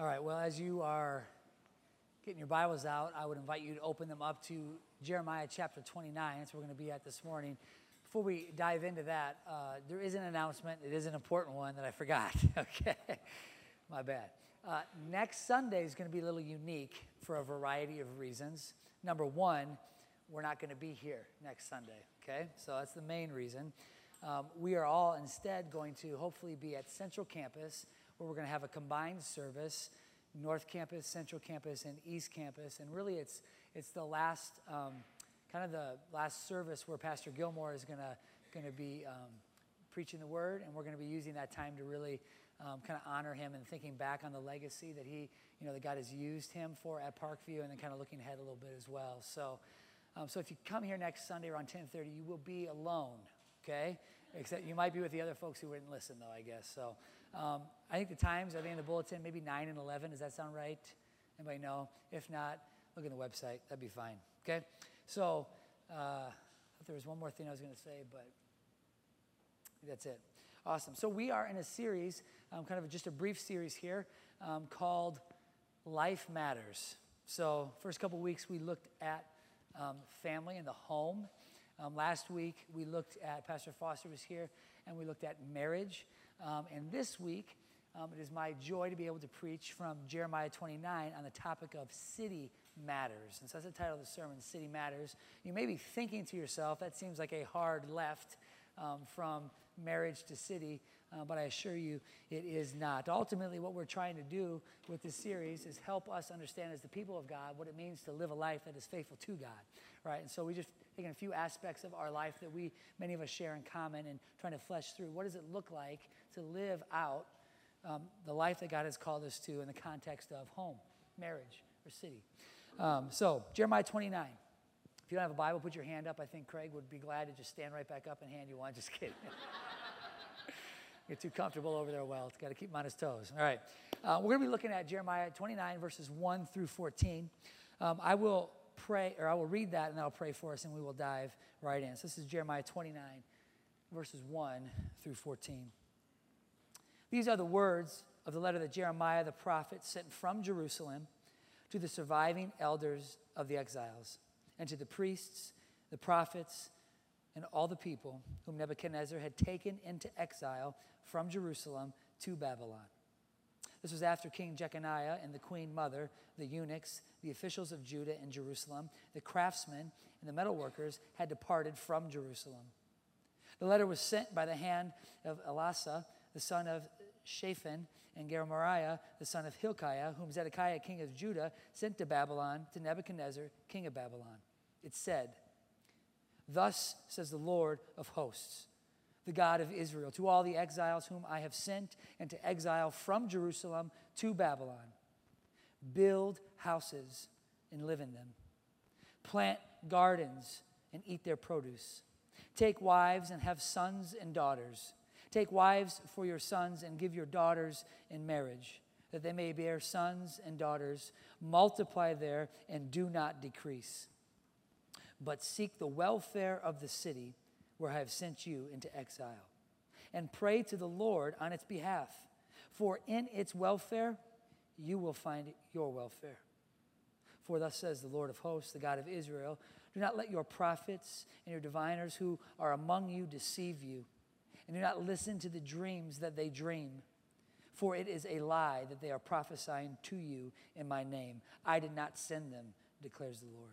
All right, well, as you are getting your Bibles out, I would invite you to open them up to Jeremiah chapter 29. That's where we're going to be at this morning. Before we dive into that, uh, there is an announcement. It is an important one that I forgot. okay, my bad. Uh, next Sunday is going to be a little unique for a variety of reasons. Number one, we're not going to be here next Sunday. Okay, so that's the main reason. Um, we are all instead going to hopefully be at Central Campus where we're going to have a combined service North Campus, Central Campus, and East Campus. And really, it's, it's the last, um, kind of the last service where Pastor Gilmore is going to going to be um, preaching the word, and we're going to be using that time to really um, kind of honor him and thinking back on the legacy that he, you know, that God has used him for at Parkview, and then kind of looking ahead a little bit as well. So, um, so if you come here next Sunday around 10:30, you will be alone. Okay, except you might be with the other folks who wouldn't listen, though. I guess so. Um, I think the times are they in the bulletin? Maybe 9 and 11. Does that sound right? Anybody know? If not, look at the website. That'd be fine. Okay? So, uh, there was one more thing I was going to say, but that's it. Awesome. So, we are in a series, um, kind of just a brief series here, um, called Life Matters. So, first couple weeks we looked at um, family and the home. Um, last week we looked at, Pastor Foster was here, and we looked at marriage. Um, and this week, um, it is my joy to be able to preach from Jeremiah 29 on the topic of city matters. And so that's the title of the sermon, City Matters. You may be thinking to yourself, that seems like a hard left um, from marriage to city, uh, but I assure you it is not. Ultimately, what we're trying to do with this series is help us understand as the people of God what it means to live a life that is faithful to God, right? And so we just taking a few aspects of our life that we, many of us, share in common and trying to flesh through what does it look like to live out um, the life that God has called us to in the context of home, marriage, or city. Um, so, Jeremiah 29. If you don't have a Bible, put your hand up. I think Craig would be glad to just stand right back up and hand you one. Just kidding. Get too comfortable over there, well. It's got to keep him on his toes. All right. Uh, we're going to be looking at Jeremiah 29, verses 1 through 14. Um, I will pray, or I will read that and I'll pray for us and we will dive right in. So this is Jeremiah 29, verses 1 through 14. These are the words of the letter that Jeremiah the prophet sent from Jerusalem to the surviving elders of the exiles and to the priests, the prophets, and all the people whom Nebuchadnezzar had taken into exile from Jerusalem to Babylon. This was after King Jeconiah and the queen mother, the eunuchs, the officials of Judah and Jerusalem, the craftsmen, and the metalworkers had departed from Jerusalem. The letter was sent by the hand of Elasah, the son of Shaphan, and Gemariah, the son of Hilkiah, whom Zedekiah, king of Judah, sent to Babylon to Nebuchadnezzar, king of Babylon. It said, Thus says the Lord of hosts, the God of Israel, to all the exiles whom I have sent and to exile from Jerusalem to Babylon build houses and live in them, plant gardens and eat their produce, take wives and have sons and daughters. Take wives for your sons and give your daughters in marriage, that they may bear sons and daughters. Multiply there and do not decrease. But seek the welfare of the city where I have sent you into exile, and pray to the Lord on its behalf, for in its welfare you will find your welfare. For thus says the Lord of hosts, the God of Israel Do not let your prophets and your diviners who are among you deceive you and do not listen to the dreams that they dream. For it is a lie that they are prophesying to you in my name. I did not send them, declares the Lord.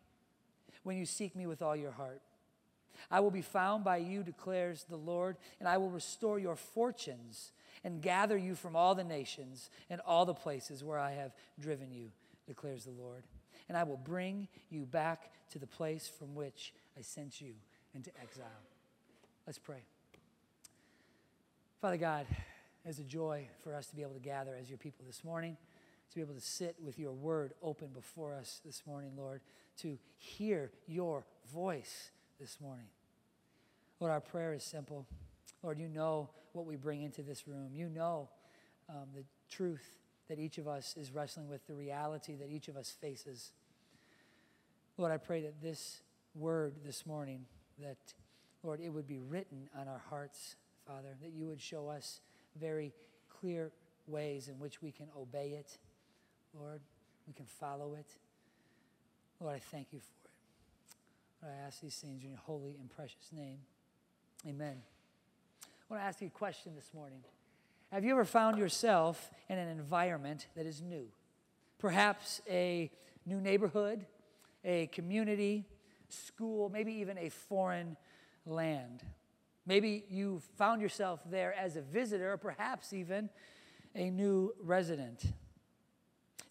when you seek me with all your heart. I will be found by you, declares the Lord, and I will restore your fortunes and gather you from all the nations and all the places where I have driven you, declares the Lord. And I will bring you back to the place from which I sent you into exile. Let's pray. Father God, It's a joy for us to be able to gather as your people this morning, to be able to sit with your word open before us this morning, Lord, to hear your voice this morning. Lord, our prayer is simple. Lord, you know what we bring into this room. You know um, the truth that each of us is wrestling with, the reality that each of us faces. Lord, I pray that this word this morning, that, Lord, it would be written on our hearts, Father, that you would show us very clear ways in which we can obey it, Lord, we can follow it. Lord, I thank you for it. Lord, I ask these things in your holy and precious name. Amen. I want to ask you a question this morning. Have you ever found yourself in an environment that is new? Perhaps a new neighborhood, a community, school, maybe even a foreign land. Maybe you found yourself there as a visitor, or perhaps even a new resident.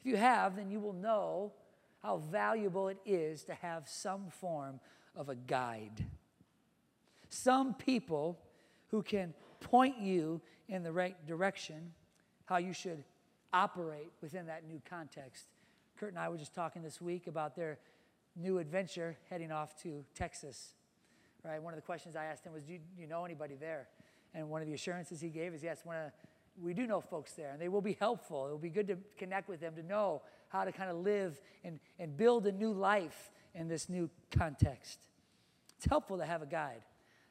If you have, then you will know how valuable it is to have some form of a guide. Some people who can point you in the right direction, how you should operate within that new context. Kurt and I were just talking this week about their new adventure heading off to Texas. Right? One of the questions I asked him was, Do you, do you know anybody there? And one of the assurances he gave is, Yes, one of, we do know folks there, and they will be helpful. It will be good to connect with them to know how to kind of live and, and build a new life in this new context. It's helpful to have a guide.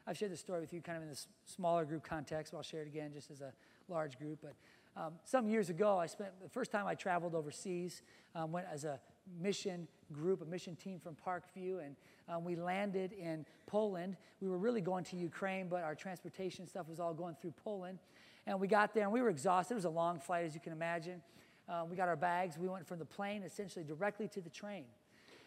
I've shared this story with you kind of in this smaller group context, but I'll share it again just as a large group. But um, some years ago, I spent the first time I traveled overseas, um, went as a mission group, a mission team from Parkview, and um, we landed in Poland. We were really going to Ukraine, but our transportation stuff was all going through Poland. And we got there and we were exhausted. It was a long flight, as you can imagine. Um, we got our bags. We went from the plane essentially directly to the train.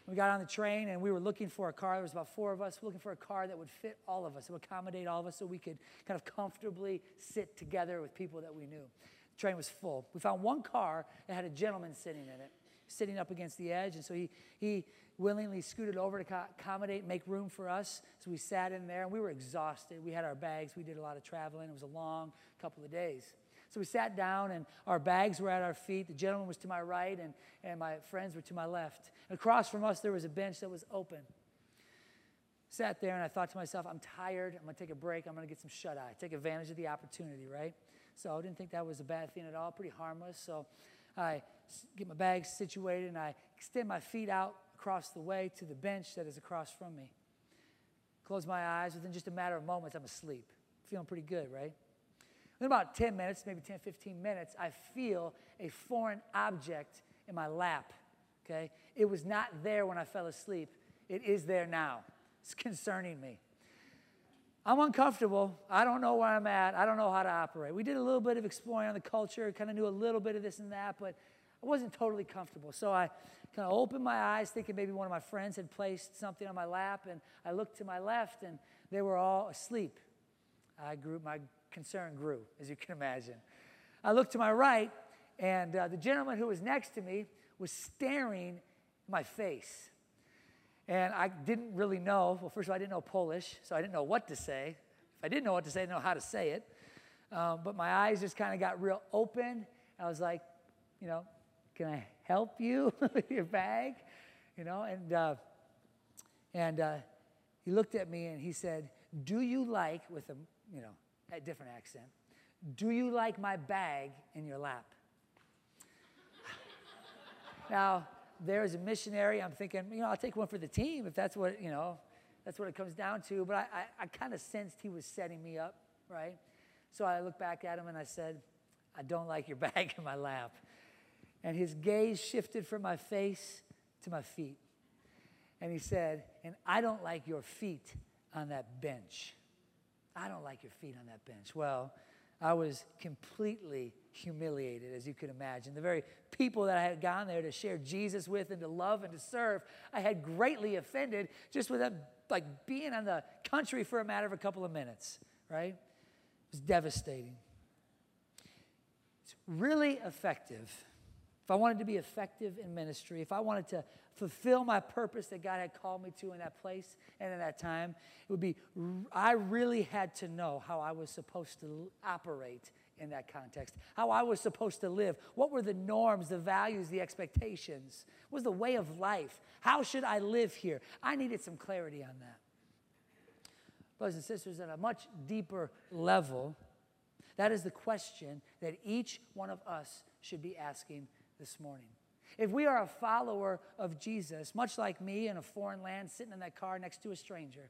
We got on the train and we were looking for a car. There was about four of us looking for a car that would fit all of us, that would accommodate all of us so we could kind of comfortably sit together with people that we knew. The train was full. We found one car that had a gentleman sitting in it, sitting up against the edge. And so he, he willingly scooted over to accommodate, make room for us. So we sat in there and we were exhausted. We had our bags. We did a lot of traveling. It was a long couple of days. So we sat down, and our bags were at our feet. The gentleman was to my right, and, and my friends were to my left. Across from us, there was a bench that was open. Sat there, and I thought to myself, I'm tired. I'm going to take a break. I'm going to get some shut eye. Take advantage of the opportunity, right? So I didn't think that was a bad thing at all, pretty harmless. So I get my bags situated, and I extend my feet out across the way to the bench that is across from me. Close my eyes. Within just a matter of moments, I'm asleep. Feeling pretty good, right? In about 10 minutes, maybe 10, 15 minutes, I feel a foreign object in my lap. Okay? It was not there when I fell asleep. It is there now. It's concerning me. I'm uncomfortable. I don't know where I'm at. I don't know how to operate. We did a little bit of exploring on the culture, kind of knew a little bit of this and that, but I wasn't totally comfortable. So I kind of opened my eyes, thinking maybe one of my friends had placed something on my lap, and I looked to my left, and they were all asleep. I grew my concern grew, as you can imagine. I looked to my right, and uh, the gentleman who was next to me was staring my face. And I didn't really know, well, first of all, I didn't know Polish, so I didn't know what to say. If I didn't know what to say, I didn't know how to say it. Um, but my eyes just kind of got real open. I was like, you know, can I help you with your bag? You know, and, uh, and uh, he looked at me and he said, do you like, with a, you know, a different accent. Do you like my bag in your lap? now, there's a missionary. I'm thinking, you know, I'll take one for the team if that's what, you know, that's what it comes down to. But I, I, I kind of sensed he was setting me up, right? So I looked back at him and I said, I don't like your bag in my lap. And his gaze shifted from my face to my feet. And he said, And I don't like your feet on that bench. I don't like your feet on that bench. Well, I was completely humiliated, as you could imagine. The very people that I had gone there to share Jesus with and to love and to serve, I had greatly offended just with them, like being on the country for a matter of a couple of minutes, right? It was devastating. It's really effective. If I wanted to be effective in ministry, if I wanted to fulfill my purpose that God had called me to in that place and in that time, it would be I really had to know how I was supposed to operate in that context, how I was supposed to live. What were the norms, the values, the expectations? What was the way of life? How should I live here? I needed some clarity on that. Brothers and sisters, at a much deeper level, that is the question that each one of us should be asking this morning. If we are a follower of Jesus, much like me in a foreign land sitting in that car next to a stranger,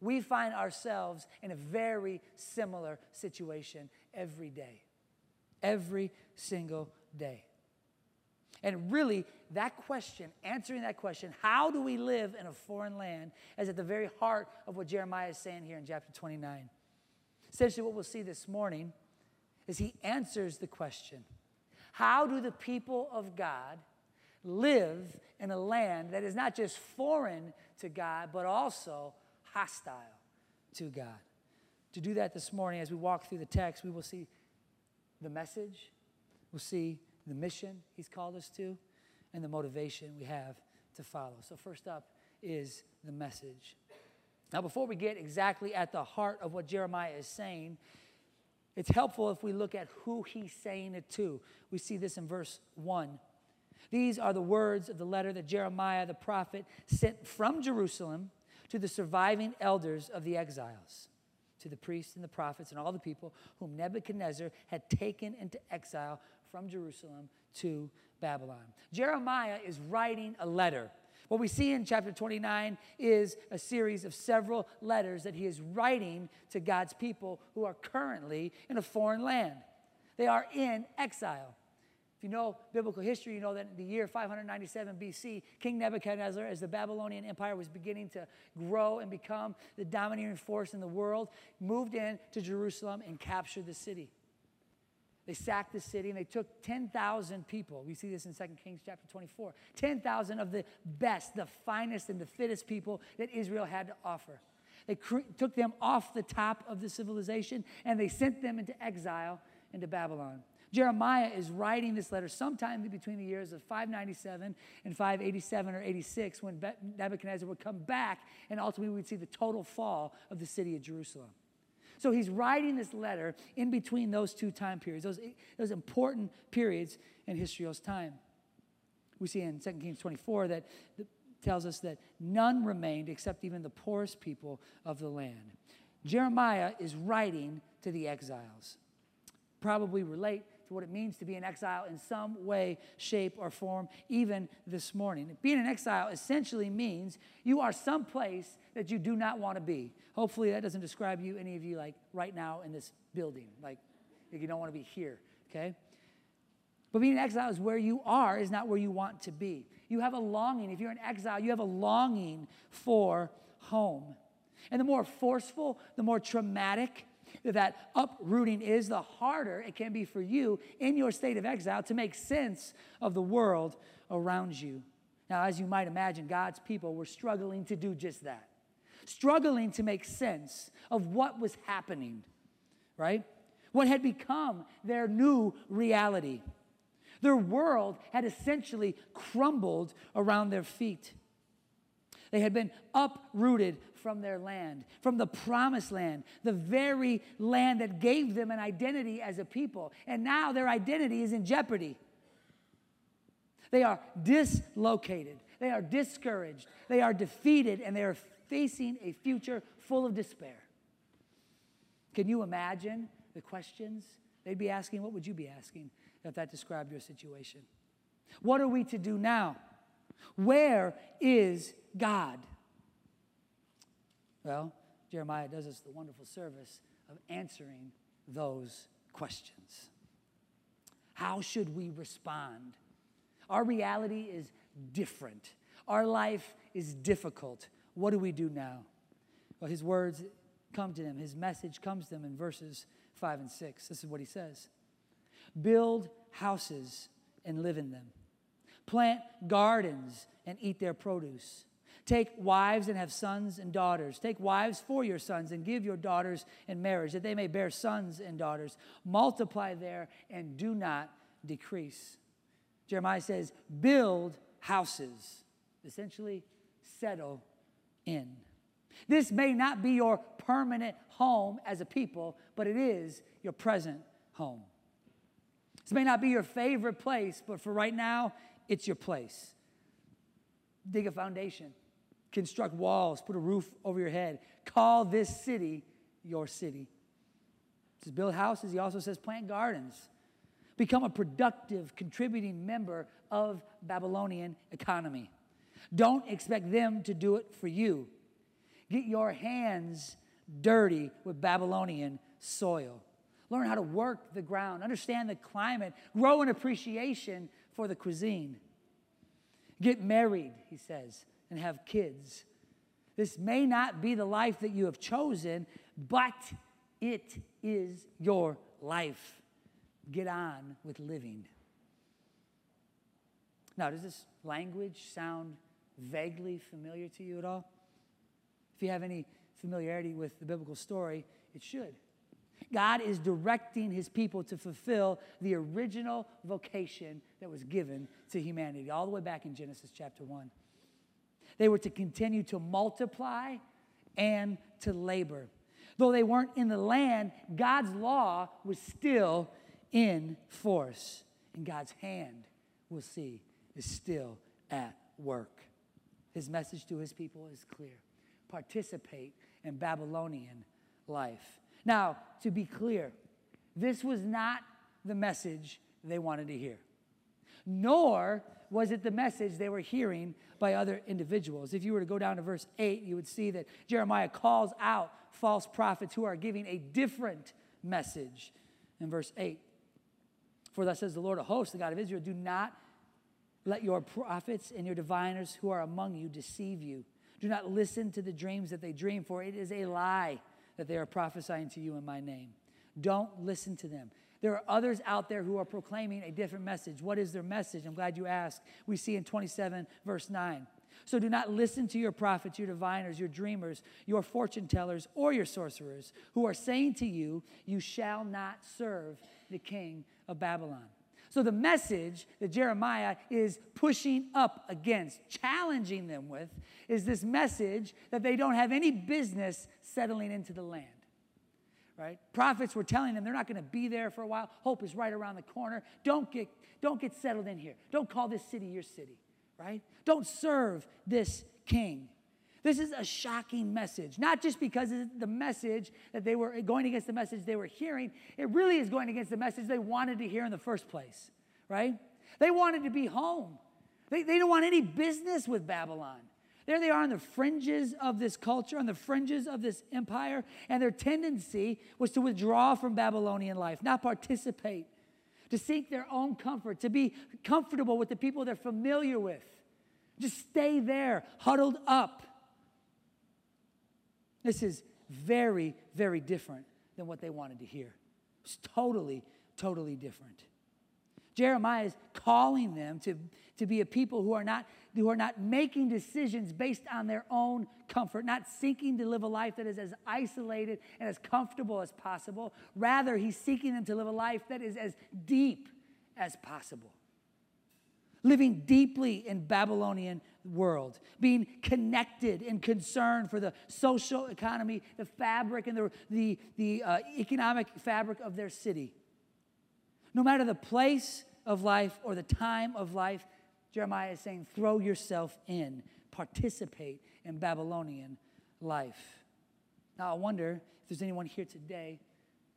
we find ourselves in a very similar situation every day. Every single day. And really, that question, answering that question, how do we live in a foreign land, is at the very heart of what Jeremiah is saying here in chapter 29. Essentially, what we'll see this morning is he answers the question how do the people of God live in a land that is not just foreign to God, but also hostile to God. To do that this morning, as we walk through the text, we will see the message, we'll see the mission He's called us to, and the motivation we have to follow. So, first up is the message. Now, before we get exactly at the heart of what Jeremiah is saying, it's helpful if we look at who he's saying it to. We see this in verse 1. These are the words of the letter that Jeremiah the prophet sent from Jerusalem to the surviving elders of the exiles, to the priests and the prophets and all the people whom Nebuchadnezzar had taken into exile from Jerusalem to Babylon. Jeremiah is writing a letter. What we see in chapter 29 is a series of several letters that he is writing to God's people who are currently in a foreign land. They are in exile. If you know biblical history, you know that in the year 597 BC, King Nebuchadnezzar, as the Babylonian Empire was beginning to grow and become the dominating force in the world, moved in to Jerusalem and captured the city. They sacked the city and they took 10,000 people. We see this in 2 Kings chapter 24. 10,000 of the best, the finest, and the fittest people that Israel had to offer. They cr- took them off the top of the civilization and they sent them into exile into Babylon. Jeremiah is writing this letter sometime between the years of 597 and 587 or 86 when Nebuchadnezzar would come back and ultimately we'd see the total fall of the city of Jerusalem. So he's writing this letter in between those two time periods, those, those important periods in Israel's time. We see in 2 Kings 24 that the, tells us that none remained except even the poorest people of the land. Jeremiah is writing to the exiles. Probably relate to what it means to be in exile in some way, shape, or form, even this morning. Being in exile essentially means you are someplace that you do not want to be. Hopefully, that doesn't describe you, any of you, like right now in this building, like, you don't want to be here, okay? But being in exile is where you are, is not where you want to be. You have a longing. If you're in exile, you have a longing for home. And the more forceful, the more traumatic, that uprooting is, the harder it can be for you in your state of exile to make sense of the world around you. Now, as you might imagine, God's people were struggling to do just that, struggling to make sense of what was happening, right? What had become their new reality. Their world had essentially crumbled around their feet. They had been uprooted from their land, from the promised land, the very land that gave them an identity as a people. And now their identity is in jeopardy. They are dislocated, they are discouraged, they are defeated, and they are facing a future full of despair. Can you imagine the questions they'd be asking? What would you be asking if that described your situation? What are we to do now? Where is God? Well, Jeremiah does us the wonderful service of answering those questions. How should we respond? Our reality is different. Our life is difficult. What do we do now? Well, his words come to them, his message comes to them in verses 5 and 6. This is what he says Build houses and live in them, plant gardens and eat their produce. Take wives and have sons and daughters. Take wives for your sons and give your daughters in marriage, that they may bear sons and daughters. Multiply there and do not decrease. Jeremiah says, build houses, essentially, settle in. This may not be your permanent home as a people, but it is your present home. This may not be your favorite place, but for right now, it's your place. Dig a foundation, construct walls, put a roof over your head. Call this city your city. He says build houses. He also says plant gardens. Become a productive, contributing member of Babylonian economy. Don't expect them to do it for you. Get your hands dirty with Babylonian soil. Learn how to work the ground, understand the climate, grow an appreciation for the cuisine. Get married, he says, and have kids. This may not be the life that you have chosen, but it is your life. Get on with living. Now, does this language sound vaguely familiar to you at all? If you have any familiarity with the biblical story, it should. God is directing his people to fulfill the original vocation that was given to humanity, all the way back in Genesis chapter 1. They were to continue to multiply and to labor. Though they weren't in the land, God's law was still in force. And God's hand, we'll see, is still at work. His message to his people is clear participate in Babylonian life. Now, to be clear, this was not the message they wanted to hear, nor was it the message they were hearing by other individuals. If you were to go down to verse 8, you would see that Jeremiah calls out false prophets who are giving a different message. In verse 8, for thus says the Lord of hosts, the God of Israel, do not let your prophets and your diviners who are among you deceive you. Do not listen to the dreams that they dream, for it is a lie that they are prophesying to you in my name. Don't listen to them. There are others out there who are proclaiming a different message. What is their message? I'm glad you asked. We see in 27, verse 9. So do not listen to your prophets, your diviners, your dreamers, your fortune tellers, or your sorcerers, who are saying to you, You shall not serve the king of Babylon. So, the message that Jeremiah is pushing up against, challenging them with, is this message that they don't have any business settling into the land. Right? Prophets were telling them they're not going to be there for a while. Hope is right around the corner. Don't get, don't get settled in here. Don't call this city your city. Right? Don't serve this king. This is a shocking message, not just because of the message that they were going against the message they were hearing, it really is going against the message they wanted to hear in the first place, right? They wanted to be home. They, they didn't want any business with Babylon. There they are on the fringes of this culture, on the fringes of this empire, and their tendency was to withdraw from Babylonian life, not participate, to seek their own comfort, to be comfortable with the people they're familiar with. Just stay there, huddled up. This is very, very different than what they wanted to hear. It's totally, totally different. Jeremiah is calling them to, to be a people who are, not, who are not making decisions based on their own comfort, not seeking to live a life that is as isolated and as comfortable as possible. Rather, he's seeking them to live a life that is as deep as possible living deeply in Babylonian world, being connected and concerned for the social economy, the fabric and the, the, the uh, economic fabric of their city. No matter the place of life or the time of life, Jeremiah is saying, throw yourself in, participate in Babylonian life. Now, I wonder if there's anyone here today,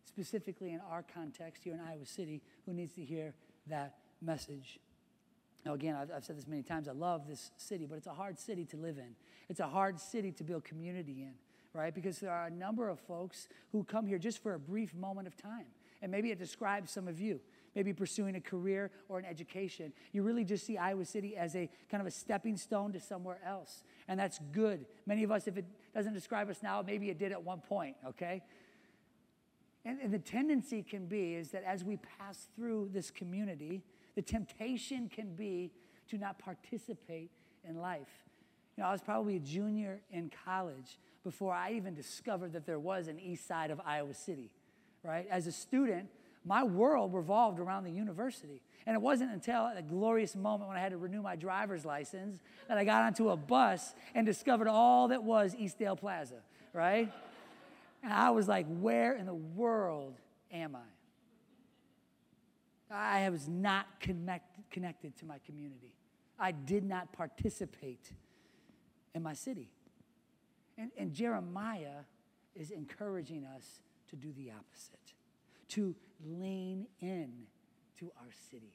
specifically in our context here in Iowa City, who needs to hear that message. Now, again, I've, I've, said this many times. I love this city, but it's a hard city to live in. It's a hard city to build community in, right? Because there are a number of folks who come here just for a brief moment of time. And maybe it describes some of you. Maybe pursuing a career or an education. You really just see Iowa City as a kind of a stepping stone to somewhere else. And that's good. Many of us, if it doesn't describe us now, maybe it did at one point, okay? And, and the tendency can be is that as we pass through this community, the temptation can be to not participate in life. You know, I was probably a junior in college before I even discovered that there was an east side of Iowa City, right? As a student, my world revolved around the university. And it wasn't until a glorious moment when I had to renew my driver's license that I got onto a bus and discovered all that was Eastdale Plaza, right? And I was like, where in the world am I? I was not connect, connected to my community. I did not participate in my city. And, and Jeremiah is encouraging us to do the opposite, to lean in to our city,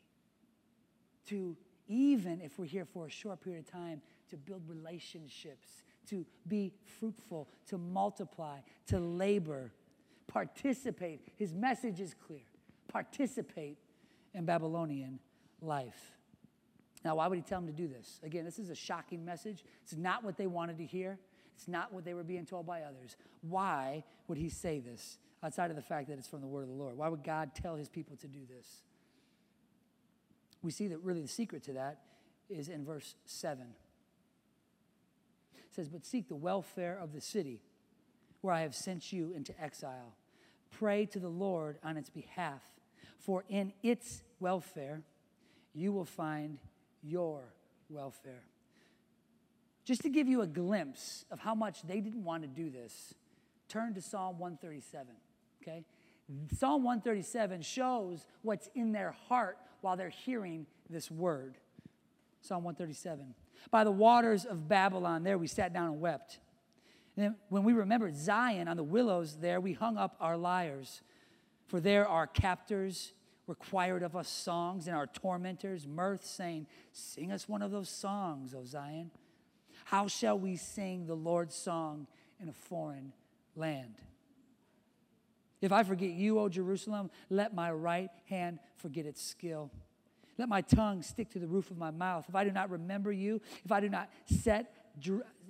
to even if we're here for a short period of time, to build relationships, to be fruitful, to multiply, to labor, participate. His message is clear participate in Babylonian life. Now, why would he tell them to do this? Again, this is a shocking message. It's not what they wanted to hear, it's not what they were being told by others. Why would he say this outside of the fact that it's from the word of the Lord? Why would God tell his people to do this? We see that really the secret to that is in verse 7. It says, But seek the welfare of the city where I have sent you into exile. Pray to the Lord on its behalf, for in its welfare you will find your welfare. Just to give you a glimpse of how much they didn't want to do this, turn to Psalm 137, okay? Psalm 137 shows what's in their heart while they're hearing this word. Psalm 137. By the waters of Babylon, there we sat down and wept. And when we remembered Zion on the willows, there we hung up our lyres. For there our captors required of us songs, and our tormentors mirth, saying, Sing us one of those songs, O Zion. How shall we sing the Lord's song in a foreign land? If I forget you, O Jerusalem, let my right hand forget its skill. Let my tongue stick to the roof of my mouth. If I do not remember you, if I do not set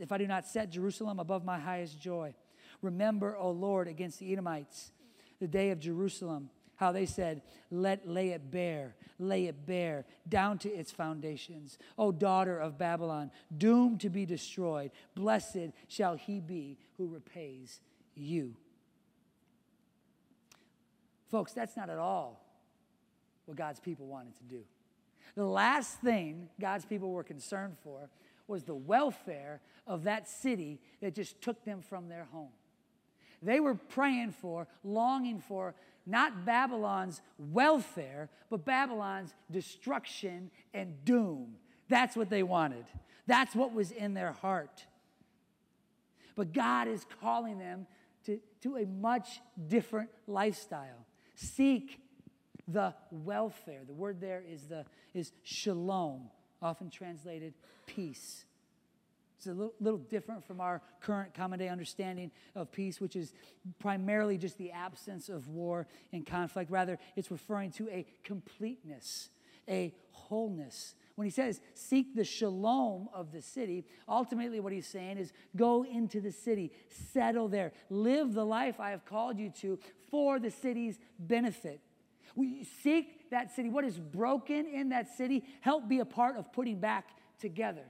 if I do not set Jerusalem above my highest joy. Remember, O Lord, against the Edomites, the day of Jerusalem, how they said, Let lay it bare, lay it bare, down to its foundations. O daughter of Babylon, doomed to be destroyed, blessed shall he be who repays you. Folks, that's not at all what God's people wanted to do. The last thing God's people were concerned for was the welfare of that city that just took them from their home. They were praying for, longing for, not Babylon's welfare, but Babylon's destruction and doom. That's what they wanted. That's what was in their heart. But God is calling them to, to a much different lifestyle. Seek the welfare. The word there is, the, is shalom, often translated peace. It's a little, little, different from our current common day understanding of peace, which is primarily just the absence of war and conflict. Rather, it's referring to a completeness, a wholeness. When he says, seek the shalom of the city, ultimately what he's saying is go into the city, settle there, live the life I have called you to for the city's benefit. We seek that city. What is broken in that city, help be a part of putting back together.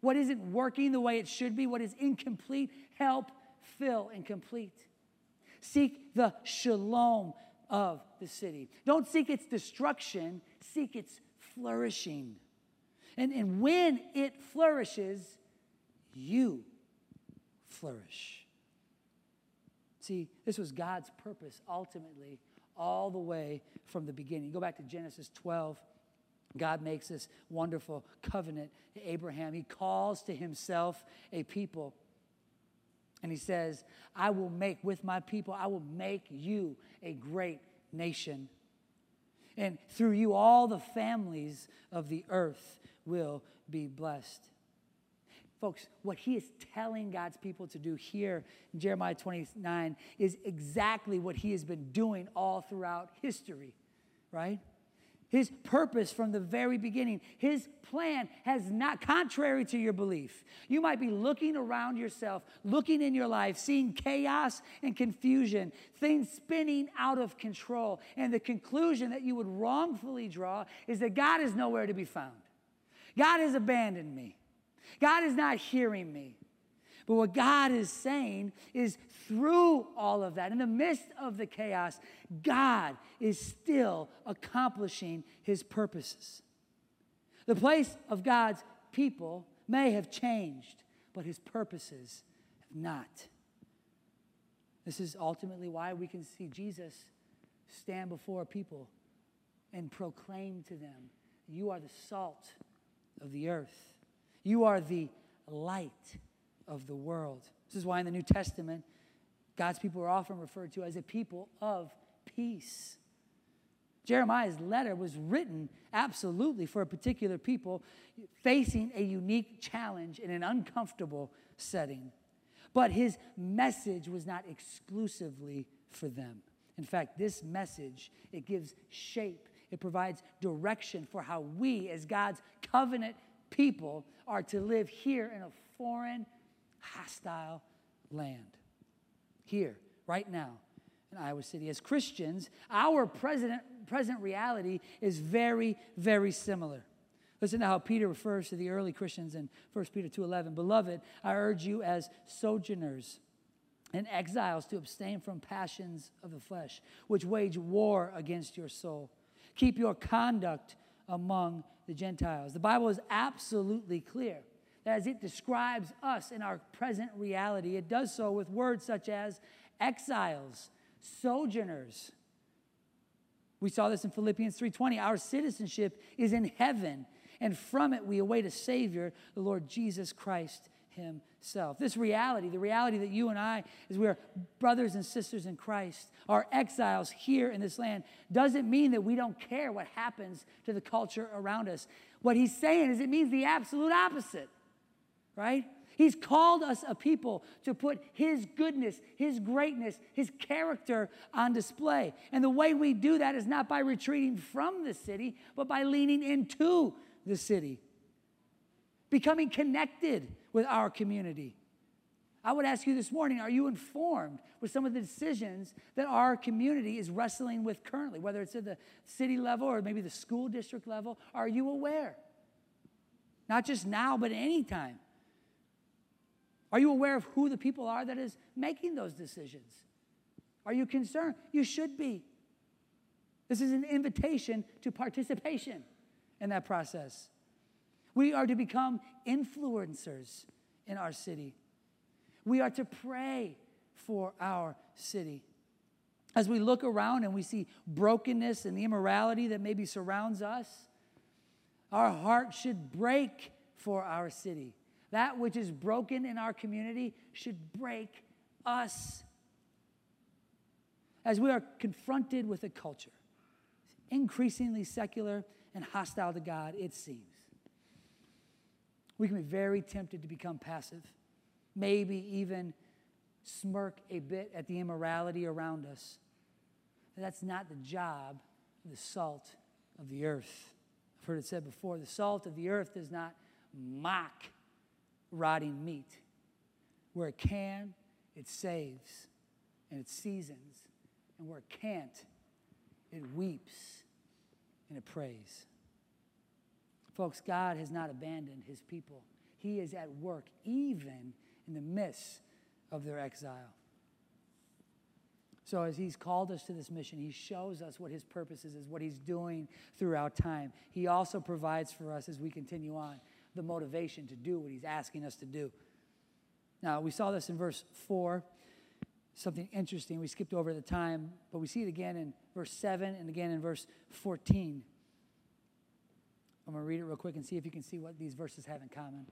What isn't working the way it should be, what is incomplete, help fill and complete. Seek the shalom of the city. Don't seek its destruction, seek its flourishing. And, and when it flourishes, you flourish. See, this was God's purpose ultimately all the way from the beginning. Go back to Genesis 12. God makes this wonderful covenant to Abraham. He calls to himself a people. And he says, I will make with my people, I will make you a great nation. And through you, all the families of the earth will be blessed. Folks, what he is telling God's people to do here in Jeremiah 29 is exactly what he has been doing all throughout history, right? His purpose from the very beginning, his plan has not, contrary to your belief. You might be looking around yourself, looking in your life, seeing chaos and confusion, things spinning out of control. And the conclusion that you would wrongfully draw is that God is nowhere to be found. God has abandoned me. God is not hearing me. But what God is saying is through all of that, in the midst of the chaos, God is still accomplishing his purposes. The place of God's people may have changed, but his purposes have not. This is ultimately why we can see Jesus stand before people and proclaim to them, You are the salt of the earth, you are the light of the world. This is why in the New Testament, God's people are often referred to as a people of peace. Jeremiah's letter was written absolutely for a particular people facing a unique challenge in an uncomfortable setting. But his message was not exclusively for them. In fact, this message, it gives shape, it provides direction for how we as God's covenant people are to live here in a foreign, hostile land. Here, right now, in Iowa City. As Christians, our present, present reality is very, very similar. Listen to how Peter refers to the early Christians in 1 Peter 2:11. Beloved, I urge you as sojourners and exiles to abstain from passions of the flesh, which wage war against your soul. Keep your conduct among the Gentiles. The Bible is absolutely clear as it describes us in our present reality, it does so with words such as exiles, sojourners. We saw this in Philippians 3:20. Our citizenship is in heaven, and from it we await a savior, the Lord Jesus Christ himself. This reality, the reality that you and I, as we are brothers and sisters in Christ, are exiles here in this land, doesn't mean that we don't care what happens to the culture around us. What he's saying is it means the absolute opposite, right? He's called us a people to put His goodness, His greatness, His character on display. And the way we do that is not by retreating from the city, but by leaning into the city, becoming connected with our community. I would ask you this morning are you informed with some of the decisions that our community is wrestling with currently, whether it's at the city level or maybe the school district level? Are you aware? Not just now, but anytime. Are you aware of who the people are that is making those decisions? Are you concerned? You should be. This is an invitation to participation in that process. We are to become influencers in our city. We are to pray for our city. As we look around and we see brokenness and the immorality that maybe surrounds us, our heart should break for our city. That which is broken in our community should break us. As we are confronted with a culture increasingly secular and hostile to God, it seems, we can be very tempted to become passive, maybe even smirk a bit at the immorality around us. But that's not the job the salt of the earth. I've heard it said before the salt of the earth does not mock rotting meat. Where it can, it saves and it seasons. And where it can't, it weeps and it prays. Folks, God has not abandoned his people. He is at work even in the midst of their exile. So, as He's called us to this mission, He shows us what His purposes is, what He's doing throughout time. He also provides for us as we continue on the motivation to do what he's asking us to do. Now, we saw this in verse 4, something interesting. We skipped over the time, but we see it again in verse 7 and again in verse 14. I'm going to read it real quick and see if you can see what these verses have in common.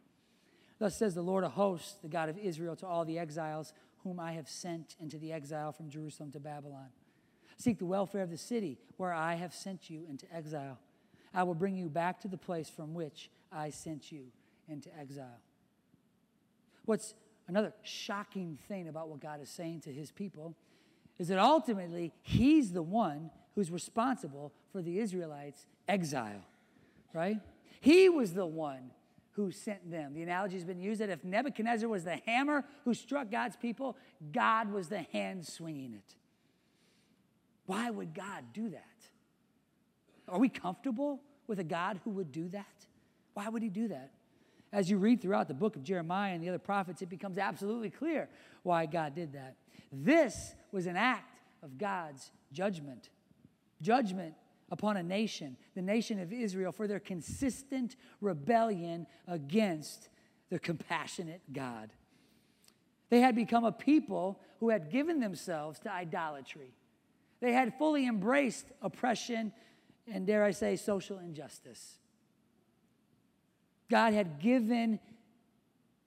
Thus says the Lord of hosts, the God of Israel, to all the exiles whom I have sent into the exile from Jerusalem to Babylon. Seek the welfare of the city where I have sent you into exile. I will bring you back to the place from which I sent you into exile. What's another shocking thing about what God is saying to his people is that ultimately he's the one who's responsible for the Israelites' exile, right? He was the one who sent them. The analogy has been used that if Nebuchadnezzar was the hammer who struck God's people, God was the hand swinging it. Why would God do that? Are we comfortable with a God who would do that? Why would he do that? As you read throughout the book of Jeremiah and the other prophets, it becomes absolutely clear why God did that. This was an act of God's judgment. Judgment upon a nation, the nation of Israel, for their consistent rebellion against the compassionate God. They had become a people who had given themselves to idolatry. They had fully embraced oppression and dare I say, social injustice. God had given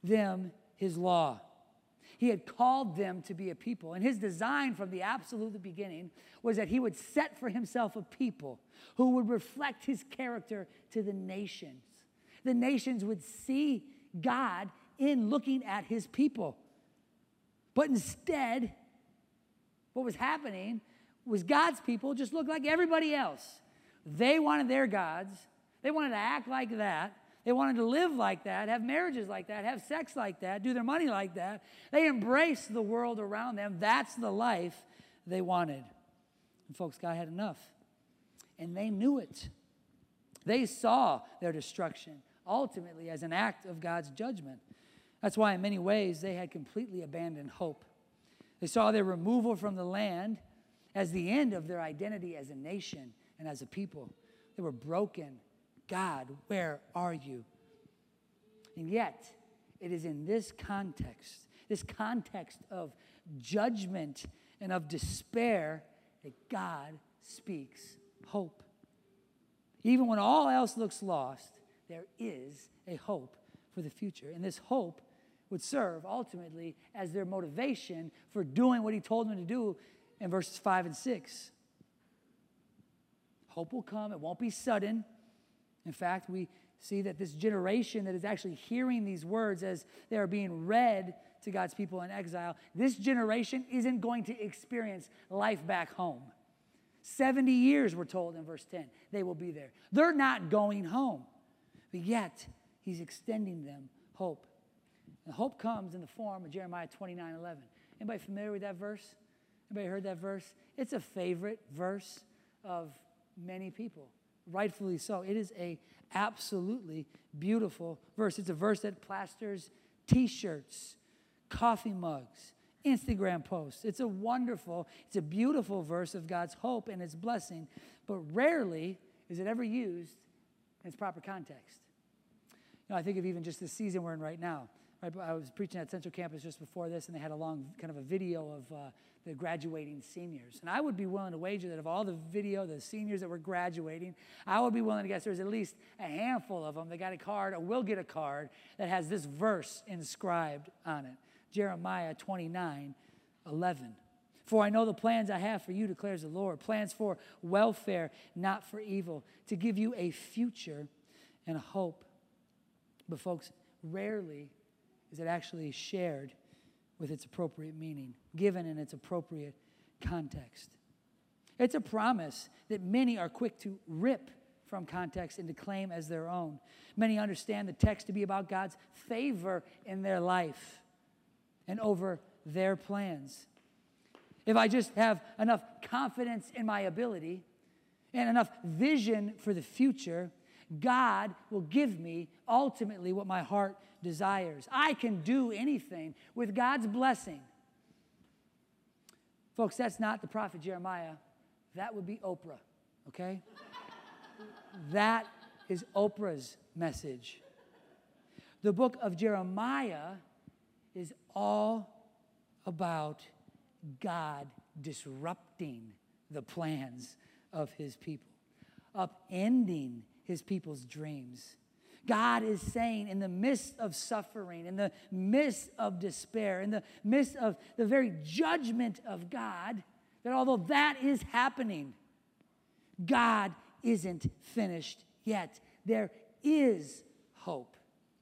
them his law. He had called them to be a people. And his design from the absolute beginning was that he would set for himself a people who would reflect his character to the nations. The nations would see God in looking at his people. But instead, what was happening was God's people just looked like everybody else. They wanted their gods, they wanted to act like that. They wanted to live like that, have marriages like that, have sex like that, do their money like that. They embraced the world around them. That's the life they wanted. And folks, God had enough. And they knew it. They saw their destruction ultimately as an act of God's judgment. That's why, in many ways, they had completely abandoned hope. They saw their removal from the land as the end of their identity as a nation and as a people. They were broken God, where are you? And yet, it is in this context, this context of judgment and of despair, that God speaks hope. Even when all else looks lost, there is a hope for the future. And this hope would serve ultimately as their motivation for doing what he told them to do in verses 5 and 6. Hope will come, it won't be sudden. In fact, we see that this generation that is actually hearing these words as they are being read to God's people in exile, this generation isn't going to experience life back home. 70 years, we're told in verse 10, they will be there. They're not going home, but yet he's extending them hope. And hope comes in the form of Jeremiah 29 11. Anybody familiar with that verse? Anybody heard that verse? It's a favorite verse of many people rightfully so. It is a absolutely beautiful verse. It's a verse that plasters t-shirts, coffee mugs, Instagram posts. It's a wonderful, it's a beautiful verse of God's hope and its blessing, but rarely is it ever used in its proper context. You know, I think of even just the season we're in right now. I was preaching at Central Campus just before this, and they had a long kind of a video of uh, the graduating seniors. And I would be willing to wager that of all the video, the seniors that were graduating, I would be willing to guess there's at least a handful of them that got a card or will get a card that has this verse inscribed on it Jeremiah 29 11. For I know the plans I have for you, declares the Lord plans for welfare, not for evil, to give you a future and a hope. But, folks, rarely is it actually shared with its appropriate meaning, given in its appropriate context. It's a promise that many are quick to rip from context and to claim as their own. Many understand the text to be about God's favor in their life and over their plans. If I just have enough confidence in my ability and enough vision for the future, God will give me ultimately what my heart desires. I can do anything with God's blessing. Folks, that's not the prophet Jeremiah. That would be Oprah, okay? that is Oprah's message. The book of Jeremiah is all about God disrupting the plans of his people, upending his people's dreams. God is saying, in the midst of suffering, in the midst of despair, in the midst of the very judgment of God, that although that is happening, God isn't finished yet. There is hope,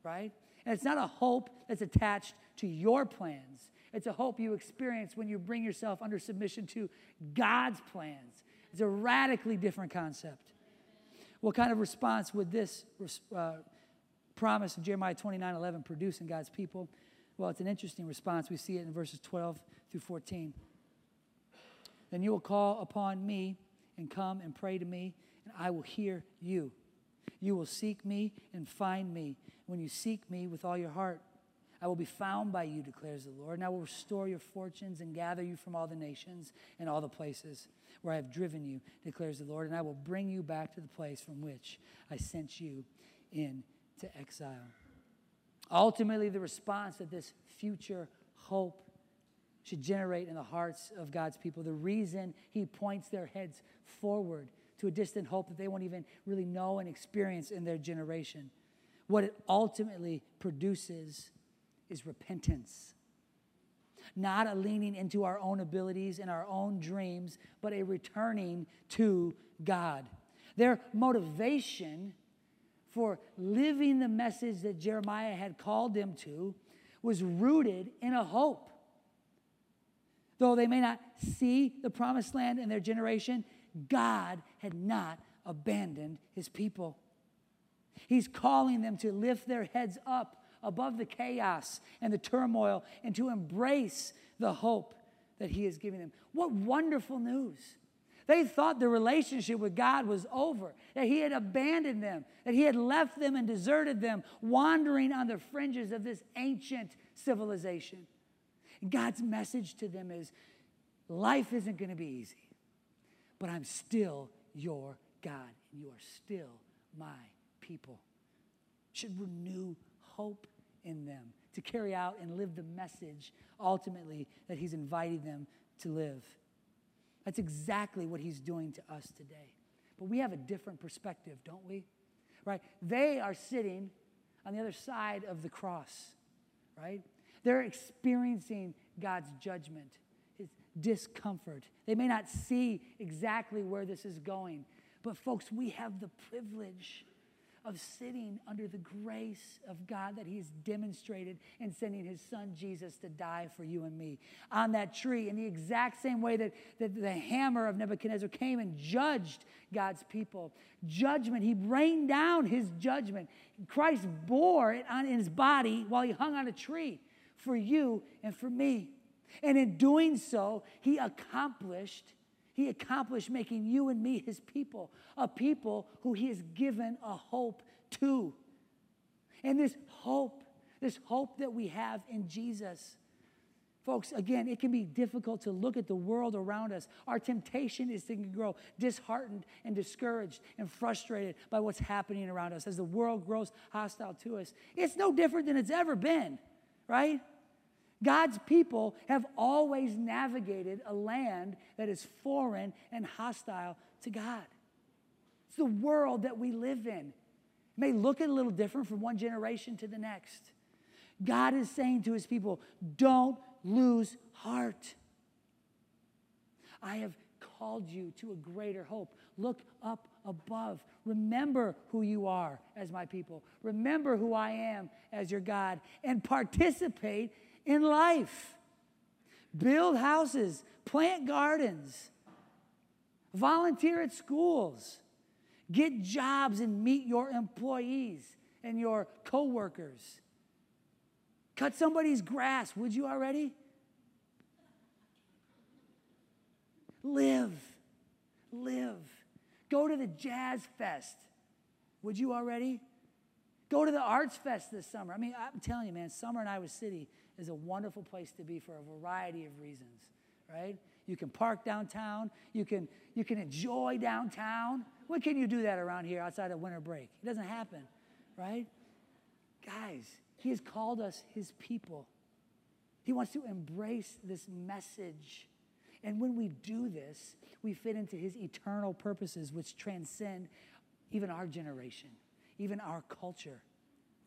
right? And it's not a hope that's attached to your plans, it's a hope you experience when you bring yourself under submission to God's plans. It's a radically different concept. What kind of response would this uh, promise of Jeremiah 29 11 produce in God's people? Well, it's an interesting response. We see it in verses 12 through 14. Then you will call upon me and come and pray to me, and I will hear you. You will seek me and find me when you seek me with all your heart. I will be found by you, declares the Lord, and I will restore your fortunes and gather you from all the nations and all the places where I have driven you, declares the Lord, and I will bring you back to the place from which I sent you into exile. Ultimately, the response that this future hope should generate in the hearts of God's people, the reason He points their heads forward to a distant hope that they won't even really know and experience in their generation. What it ultimately produces is repentance. Not a leaning into our own abilities and our own dreams, but a returning to God. Their motivation for living the message that Jeremiah had called them to was rooted in a hope. Though they may not see the promised land in their generation, God had not abandoned his people. He's calling them to lift their heads up above the chaos and the turmoil and to embrace the hope that he is giving them. What wonderful news! They thought the relationship with God was over, that He had abandoned them, that He had left them and deserted them, wandering on the fringes of this ancient civilization. God's message to them is life isn't going to be easy, but I'm still your God, and you are still my people. Should renew hope in them to carry out and live the message ultimately that He's inviting them to live. That's exactly what He's doing to us today. But we have a different perspective, don't we? Right? They are sitting on the other side of the cross, right? They're experiencing God's judgment, his discomfort. They may not see exactly where this is going, but folks, we have the privilege of sitting under the grace of God that He's demonstrated in sending His Son Jesus to die for you and me on that tree in the exact same way that, that the hammer of Nebuchadnezzar came and judged God's people. Judgment, He rained down His judgment. Christ bore it on in His body while He hung on a tree for you and for me. And in doing so, he accomplished he accomplished making you and me his people, a people who he has given a hope to. And this hope, this hope that we have in Jesus. Folks, again, it can be difficult to look at the world around us. Our temptation is to grow disheartened and discouraged and frustrated by what's happening around us as the world grows hostile to us. It's no different than it's ever been, right? God's people have always navigated a land that is foreign and hostile to God. It's the world that we live in. It may look a little different from one generation to the next. God is saying to his people, don't lose heart. I have called you to a greater hope. Look up above. Remember who you are as my people. Remember who I am as your God and participate in life. Build houses, plant gardens, volunteer at schools, get jobs and meet your employees and your coworkers. Cut somebody's grass, would you already? Live. Live. Go to the Jazz Fest. Would you already? Go to the Arts Fest this summer. I mean, I'm telling you, man, summer in Iowa City is a wonderful place to be for a variety of reasons, right? You can park downtown, you can, you can enjoy downtown. When can you do that around here outside of winter break? It doesn't happen, right? Guys, He has called us His people. He wants to embrace this message. And when we do this, we fit into His eternal purposes, which transcend even our generation, even our culture,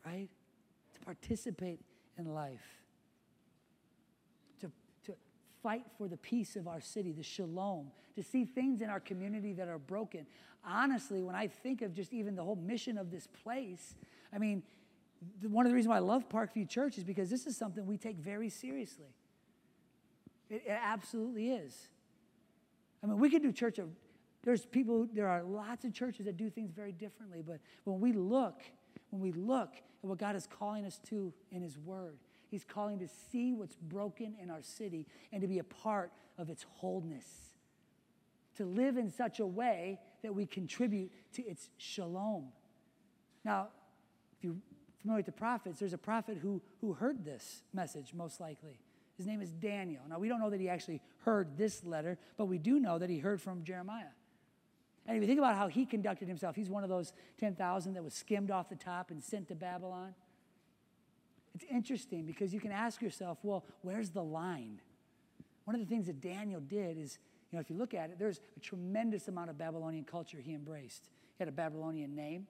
right? To participate in life fight for the peace of our city, the shalom, to see things in our community that are broken. Honestly, when I think of just even the whole mission of this place, I mean, the, one of the reasons why I love Parkview Church is because this is something we take very seriously. It, it absolutely is. I mean, we could do church of, there's people, there are lots of churches that do things very differently, but when we look, when we look at what God is calling us to in His Word, He's calling to see what's broken in our city and to be a part of its wholeness. To live in such a way that we contribute to its shalom. Now, if you're familiar with the prophets, there's a prophet who, who heard this message, most likely. His name is Daniel. Now, we don't know that he actually heard this letter, but we do know that he heard from Jeremiah. And if you think about how he conducted himself, he's one of those 10,000 that was skimmed off the top and sent to Babylon. It's interesting because you can ask yourself, well, where's the line? One of the things that Daniel did is You know, if you look at it, there's a tremendous amount of Babylonian culture he embraced. He had a Babylonian name,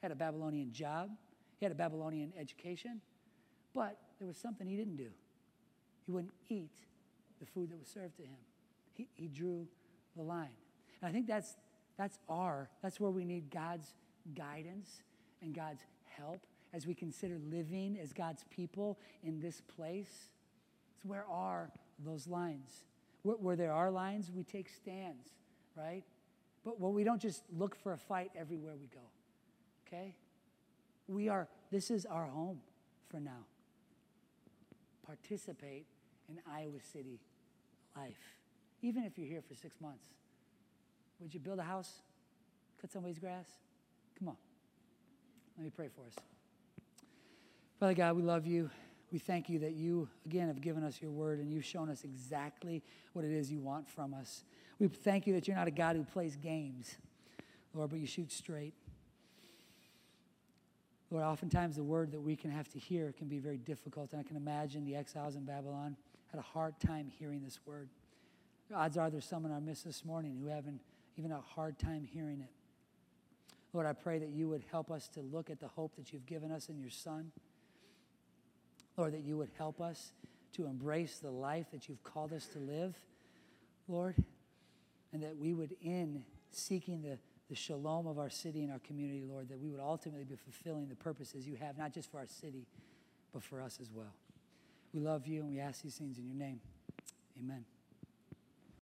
had a Babylonian job, he had a Babylonian education, but there was something he didn't do. He wouldn't eat the food that was served to him. He, he drew the line. And I think that's, that's our, that's where we need God's guidance and God's help as we consider living as God's people in this place. So where are those lines? Where, where there are lines, we take stands, right? But well, we don't just look for a fight everywhere we go. Okay? We are, this is our home for now. Participate in Iowa City life, even if you're here for six months. Would you build a house? Cut somebody's grass? Come on. Let me pray for us. Father God, we love you. We thank you that you, again, have given us your word and you've shown us exactly what it is you want from us. We thank you that you're not a God who plays games, Lord, but you shoot straight. Lord, oftentimes the word that we can have to hear can be very difficult. And I can imagine the exiles in Babylon had a hard time hearing this word. Odds are there's some in our midst this morning who haven't even a hard time hearing it. Lord, I pray that you would help us to look at the hope that you've given us in your Son. Lord, that you would help us to embrace the life that you've called us to live, Lord, and that we would, in seeking the, the shalom of our city and our community, Lord, that we would ultimately be fulfilling the purposes you have, not just for our city, but for us as well. We love you and we ask these things in your name. Amen.